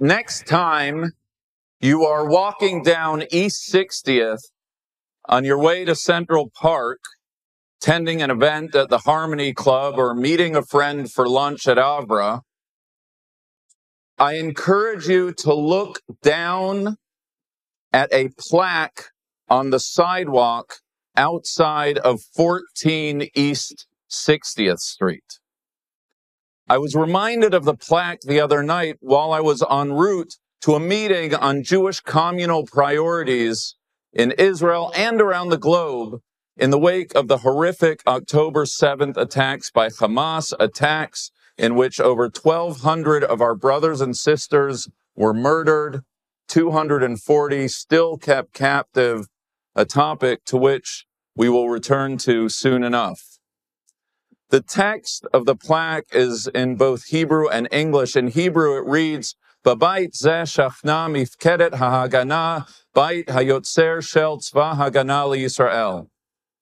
Next time you are walking down East 60th on your way to Central Park, attending an event at the Harmony Club or meeting a friend for lunch at Avra, I encourage you to look down at a plaque on the sidewalk outside of 14 East 60th Street. I was reminded of the plaque the other night while I was en route to a meeting on Jewish communal priorities in Israel and around the globe in the wake of the horrific October 7th attacks by Hamas, attacks in which over 1,200 of our brothers and sisters were murdered, 240 still kept captive, a topic to which we will return to soon enough. The text of the plaque is in both Hebrew and English. In Hebrew, it reads, Babait ze shachna mifkedet hahagana bait hayotzer shel tzva hagana Yisrael.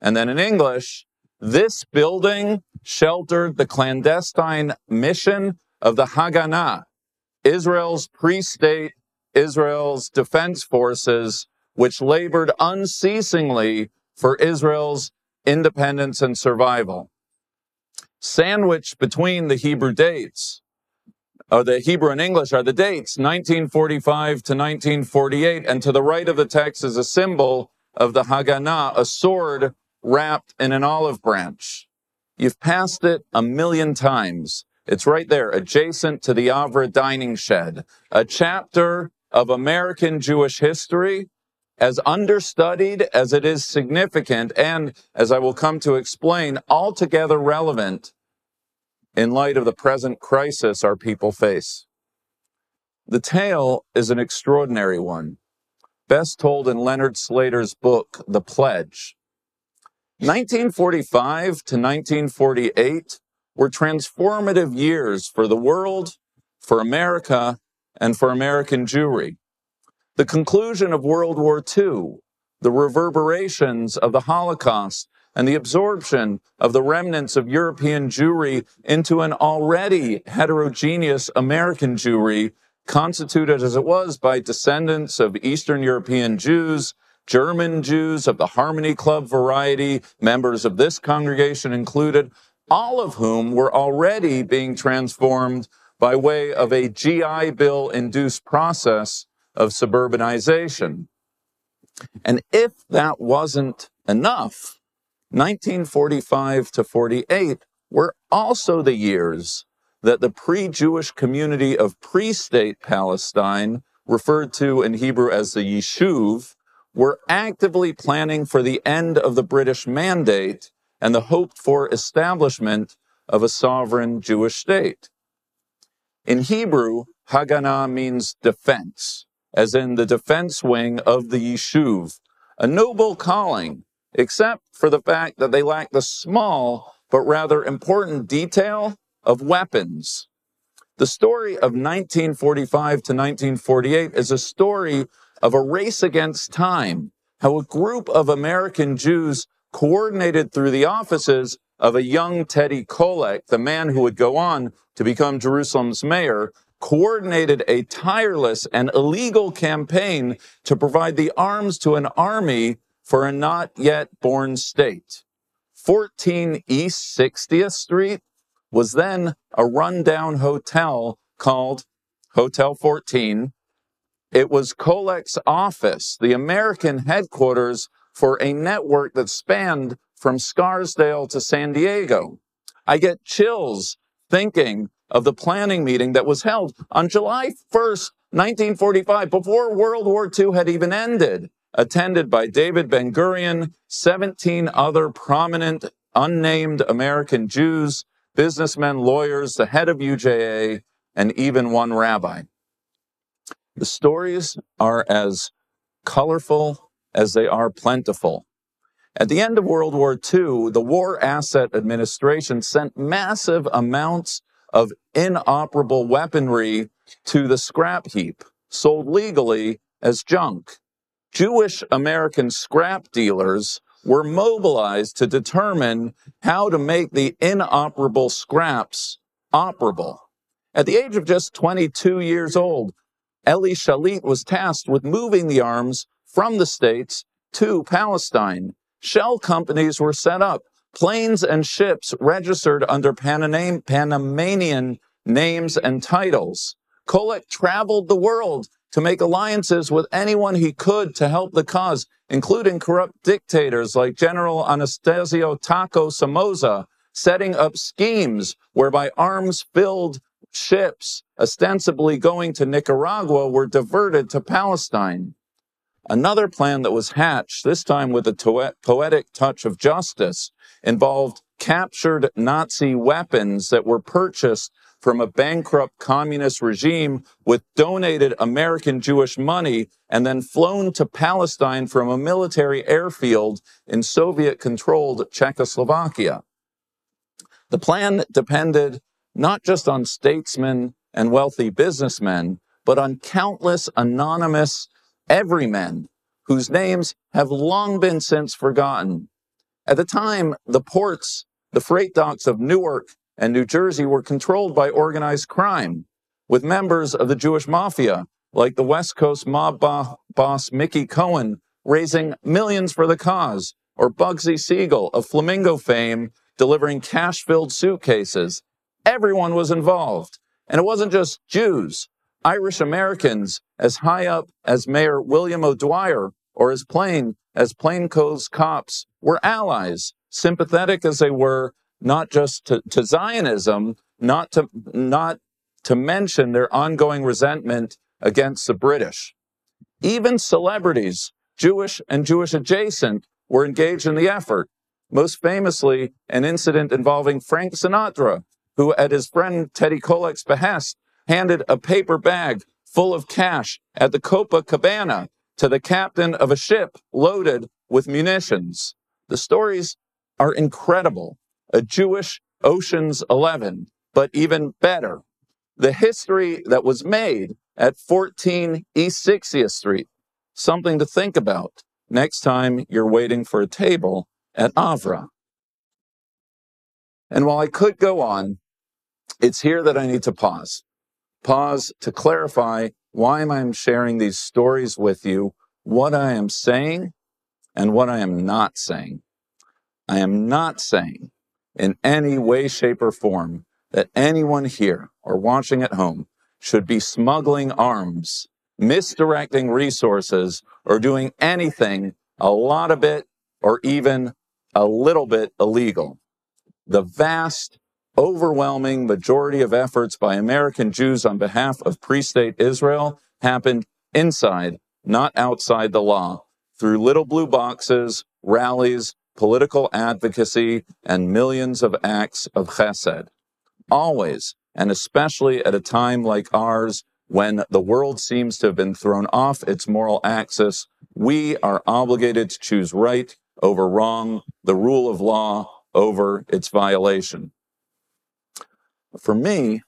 And then in English, this building sheltered the clandestine mission of the Haganah, Israel's pre-state, Israel's defense forces, which labored unceasingly for Israel's independence and survival sandwiched between the Hebrew dates, or the Hebrew and English are the dates, 1945 to 1948. And to the right of the text is a symbol of the Haganah, a sword wrapped in an olive branch. You've passed it a million times. It's right there, adjacent to the Avra dining shed, a chapter of American Jewish history as understudied as it is significant and, as I will come to explain, altogether relevant in light of the present crisis our people face. The tale is an extraordinary one, best told in Leonard Slater's book, The Pledge. 1945 to 1948 were transformative years for the world, for America, and for American Jewry the conclusion of World War II, the reverberations of the Holocaust, and the absorption of the remnants of European Jewry into an already heterogeneous American Jewry, constituted as it was by descendants of Eastern European Jews, German Jews of the Harmony Club variety, members of this congregation included, all of whom were already being transformed by way of a GI Bill induced process of suburbanization. And if that wasn't enough, 1945 to 48 were also the years that the pre-Jewish community of pre-state Palestine, referred to in Hebrew as the Yishuv, were actively planning for the end of the British mandate and the hoped for establishment of a sovereign Jewish state. In Hebrew, Haganah means defense as in the defense wing of the Yishuv, a noble calling, except for the fact that they lack the small but rather important detail of weapons. The story of 1945 to 1948 is a story of a race against time, how a group of American Jews coordinated through the offices of a young Teddy Kollek, the man who would go on to become Jerusalem's mayor, coordinated a tireless and illegal campaign to provide the arms to an army for a not yet born state. 14 East 60th Street was then a rundown hotel called Hotel 14. It was Kollek's office, the American headquarters for a network that spanned from Scarsdale to San Diego. I get chills thinking of the planning meeting that was held on July 1st, 1945, before World War II had even ended, attended by David Ben Gurion, 17 other prominent unnamed American Jews, businessmen, lawyers, the head of UJA, and even one rabbi. The stories are as colorful as they are plentiful. At the end of World War II, the War Asset Administration sent massive amounts of inoperable weaponry to the scrap heap, sold legally as junk. Jewish American scrap dealers were mobilized to determine how to make the inoperable scraps operable. At the age of just 22 years old, Eli Shalit was tasked with moving the arms from the States to Palestine. Shell companies were set up, planes and ships registered under Panam- Panamanian names and titles. Kollek traveled the world to make alliances with anyone he could to help the cause, including corrupt dictators like General Anastasio Tacho Somoza, setting up schemes whereby arms filled ships, ostensibly going to Nicaragua, were diverted to Palestine. Another plan that was hatched, this time with a poetic touch of justice, involved captured Nazi weapons that were purchased from a bankrupt communist regime with donated American Jewish money and then flown to Palestine from a military airfield in Soviet controlled Czechoslovakia. The plan depended not just on statesmen and wealthy businessmen, but on countless anonymous everymen whose names have long been since forgotten. At the time, the ports, the freight docks of Newark and New Jersey were controlled by organized crime, with members of the Jewish mafia, like the West Coast mob bo- boss Mickey Cohen, raising millions for the cause, or Bugsy Siegel of Flamingo fame, delivering cash filled suitcases. Everyone was involved. And it wasn't just Jews. Irish Americans, as high up as Mayor William O'Dwyer or as plain as plainclothes cops, were allies, sympathetic as they were not just to, to Zionism, not to, not to mention their ongoing resentment against the British. Even celebrities, Jewish and Jewish adjacent, were engaged in the effort. Most famously, an incident involving Frank Sinatra, who, at his friend Teddy Kollek's behest, handed a paper bag full of cash at the Copacabana to the captain of a ship loaded with munitions. The stories are incredible a Jewish Ocean's 11, but even better, the history that was made at 14 East 60th Street. Something to think about next time you're waiting for a table at Avra. And while I could go on, it's here that I need to pause. Pause to clarify why am I'm sharing these stories with you, what I am saying, and what I am not saying. I am not saying in any way, shape, or form that anyone here or watching at home should be smuggling arms, misdirecting resources, or doing anything a lot of it or even a little bit illegal. The vast, overwhelming majority of efforts by American Jews on behalf of pre-state Israel happened inside, not outside the law, through little blue boxes, rallies, political advocacy, and millions of acts of chesed. Always, and especially at a time like ours, when the world seems to have been thrown off its moral axis, we are obligated to choose right over wrong, the rule of law over its violation. For me,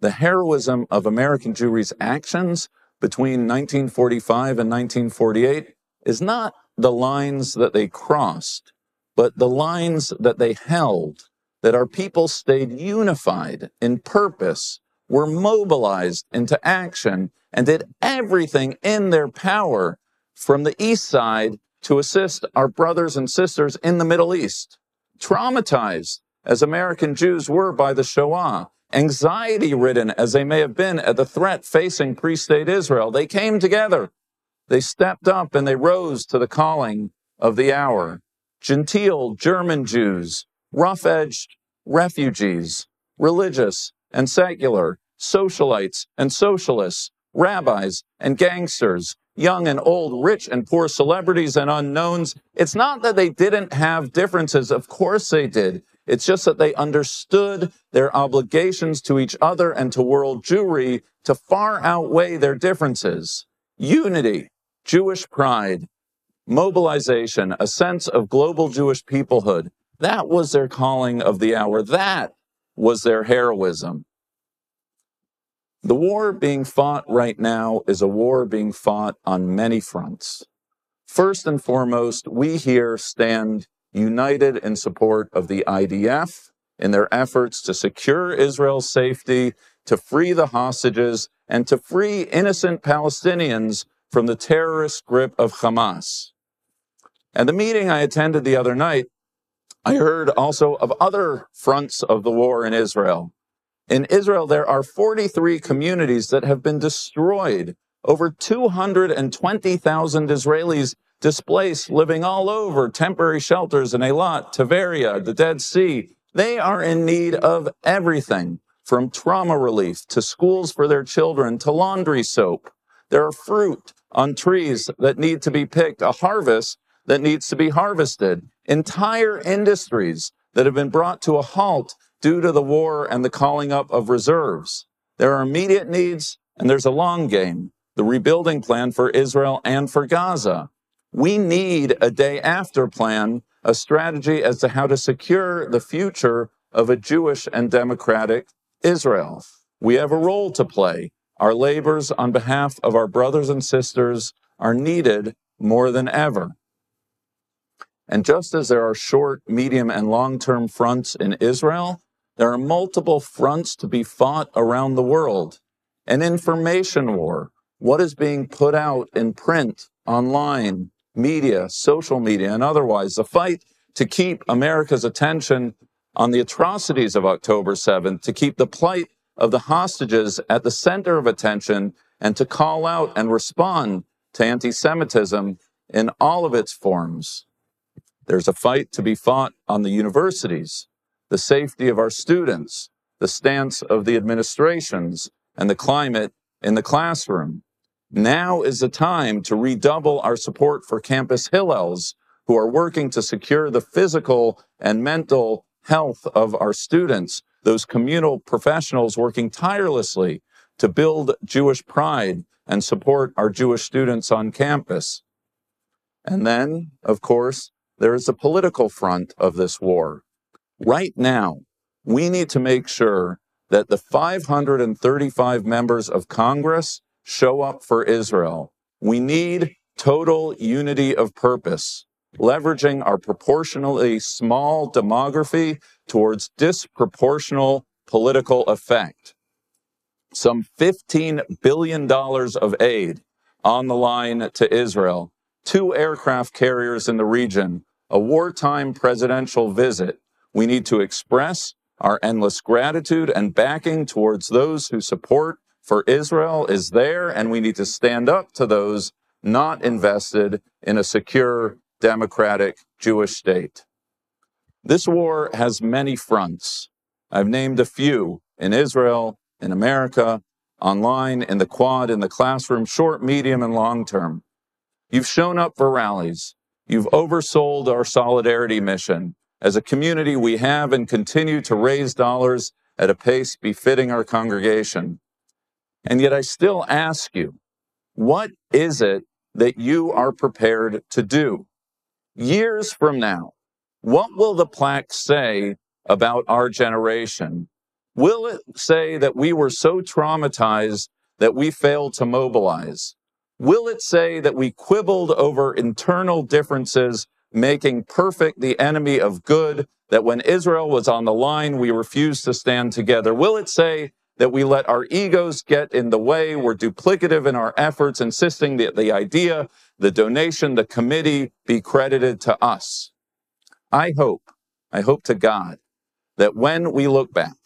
the heroism of American Jewry's actions between 1945 and 1948 is not the lines that they crossed, but the lines that they held, that our people stayed unified in purpose, were mobilized into action, and did everything in their power from the east side to assist our brothers and sisters in the Middle East. Traumatized as American Jews were by the Shoah, anxiety ridden as they may have been at the threat facing pre state Israel, they came together. They stepped up and they rose to the calling of the hour genteel German Jews, rough edged refugees, religious and secular, socialites and socialists, rabbis and gangsters, young and old, rich and poor, celebrities and unknowns. It's not that they didn't have differences. Of course they did. It's just that they understood their obligations to each other and to world Jewry to far outweigh their differences. Unity, Jewish pride, mobilization, a sense of global Jewish peoplehood. That was their calling of the hour. That was their heroism. The war being fought right now is a war being fought on many fronts. First and foremost, we here stand united in support of the IDF in their efforts to secure Israel's safety, to free the hostages, and to free innocent Palestinians from the terrorist grip of Hamas. And the meeting I attended the other night, I heard also of other fronts of the war in Israel. In Israel, there are 43 communities that have been destroyed. Over 220,000 Israelis displaced, living all over temporary shelters in Eilat, Tiberia, the Dead Sea. They are in need of everything from trauma relief to schools for their children to laundry soap. There are fruit on trees that need to be picked, a harvest that needs to be harvested, entire industries that have been brought to a halt due to the war and the calling up of reserves. There are immediate needs and there's a long game, the rebuilding plan for Israel and for Gaza. We need a day after plan, a strategy as to how to secure the future of a Jewish and democratic Israel. We have a role to play. Our labors on behalf of our brothers and sisters are needed more than ever. And just as there are short, medium, and long term fronts in Israel, there are multiple fronts to be fought around the world. An information war, what is being put out in print, online, media, social media, and otherwise, the fight to keep America's attention on the atrocities of October 7th, to keep the plight of the hostages at the center of attention, and to call out and respond to anti Semitism in all of its forms. There's a fight to be fought on the universities, the safety of our students, the stance of the administrations, and the climate in the classroom. Now is the time to redouble our support for campus Hillels who are working to secure the physical and mental health of our students, those communal professionals working tirelessly to build Jewish pride and support our Jewish students on campus. And then, of course, there is a political front of this war. Right now, we need to make sure that the 535 members of Congress show up for Israel. We need total unity of purpose, leveraging our proportionally small demography towards disproportional political effect. Some $15 billion of aid on the line to Israel, two aircraft carriers in the region, a wartime presidential visit. We need to express our endless gratitude and backing towards those who support for Israel is there, and we need to stand up to those not invested in a secure, democratic Jewish state. This war has many fronts. I've named a few in Israel, in America, online, in the quad, in the classroom, short, medium, and long term. You've shown up for rallies. You've oversold our solidarity mission. As a community, we have and continue to raise dollars at a pace befitting our congregation. And yet I still ask you, what is it that you are prepared to do? Years from now, what will the plaque say about our generation? Will it say that we were so traumatized that we failed to mobilize? Will it say that we quibbled over internal differences, making perfect the enemy of good, that when Israel was on the line, we refused to stand together? Will it say that we let our egos get in the way. We're duplicative in our efforts, insisting that the idea, the donation, the committee be credited to us. I hope, I hope to God that when we look back,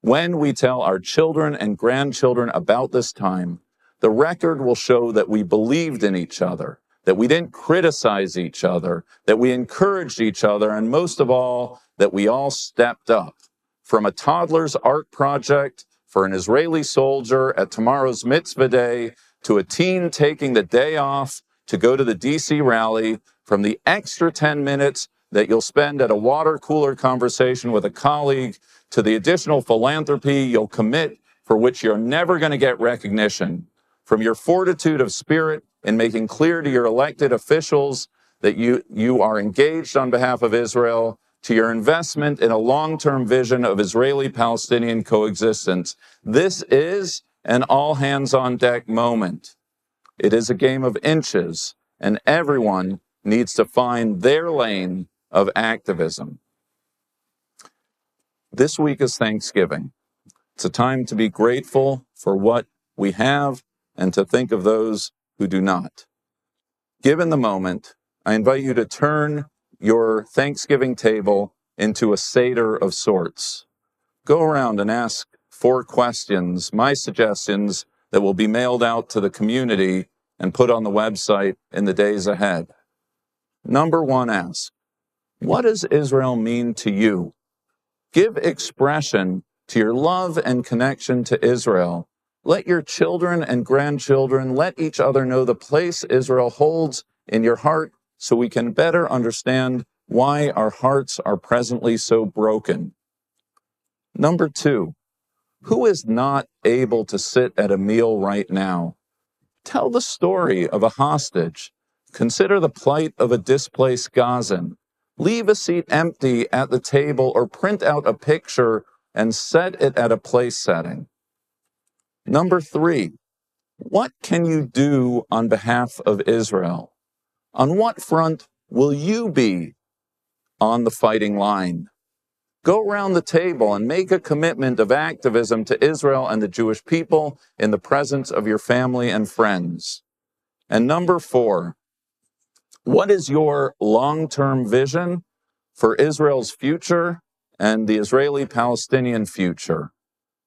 when we tell our children and grandchildren about this time, the record will show that we believed in each other, that we didn't criticize each other, that we encouraged each other, and most of all, that we all stepped up. From a toddler's art project for an Israeli soldier at tomorrow's mitzvah day to a teen taking the day off to go to the DC rally, from the extra 10 minutes that you'll spend at a water cooler conversation with a colleague to the additional philanthropy you'll commit for which you're never going to get recognition, from your fortitude of spirit in making clear to your elected officials that you, you are engaged on behalf of Israel, to your investment in a long-term vision of Israeli-Palestinian coexistence. This is an all hands on deck moment. It is a game of inches, and everyone needs to find their lane of activism. This week is Thanksgiving. It's a time to be grateful for what we have and to think of those who do not. Given the moment, I invite you to turn your Thanksgiving table into a Seder of sorts. Go around and ask four questions, my suggestions that will be mailed out to the community and put on the website in the days ahead. Number one, ask, what does Israel mean to you? Give expression to your love and connection to Israel. Let your children and grandchildren let each other know the place Israel holds in your heart so we can better understand why our hearts are presently so broken. Number two, who is not able to sit at a meal right now? Tell the story of a hostage. Consider the plight of a displaced Gazan. Leave a seat empty at the table or print out a picture and set it at a place setting. Number three, what can you do on behalf of Israel? On what front will you be on the fighting line? Go around the table and make a commitment of activism to Israel and the Jewish people in the presence of your family and friends. And number four, what is your long-term vision for Israel's future and the Israeli-Palestinian future?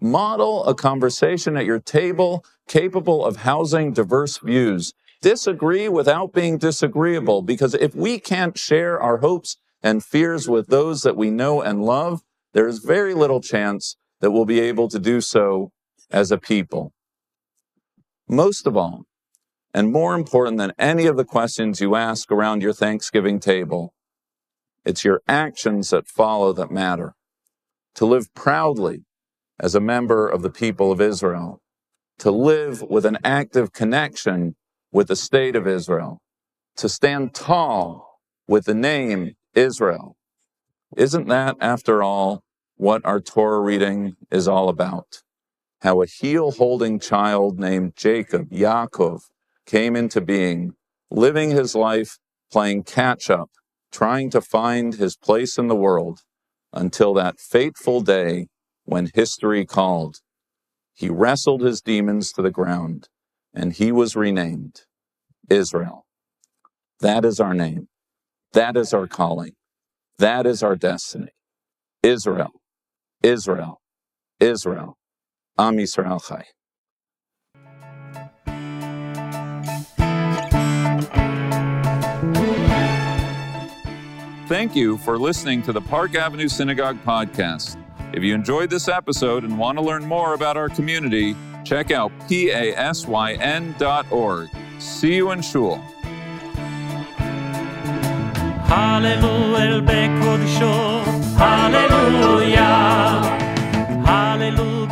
Model a conversation at your table capable of housing diverse views disagree without being disagreeable, because if we can't share our hopes and fears with those that we know and love, there is very little chance that we'll be able to do so as a people. Most of all, and more important than any of the questions you ask around your Thanksgiving table, it's your actions that follow that matter. To live proudly as a member of the people of Israel, to live with an active connection with the state of Israel, to stand tall with the name Israel. Isn't that, after all, what our Torah reading is all about? How a heel holding child named Jacob, Yaakov, came into being, living his life playing catch up, trying to find his place in the world until that fateful day when history called. He wrestled his demons to the ground and he was renamed Israel. That is our name. That is our calling. That is our destiny. Israel, Israel, Israel. Am Yisrael Chai. Thank you for listening to the Park Avenue Synagogue podcast. If you enjoyed this episode and want to learn more about our community, check out pasyn.org. See you in Shul. Hallelujah, Hallelujah.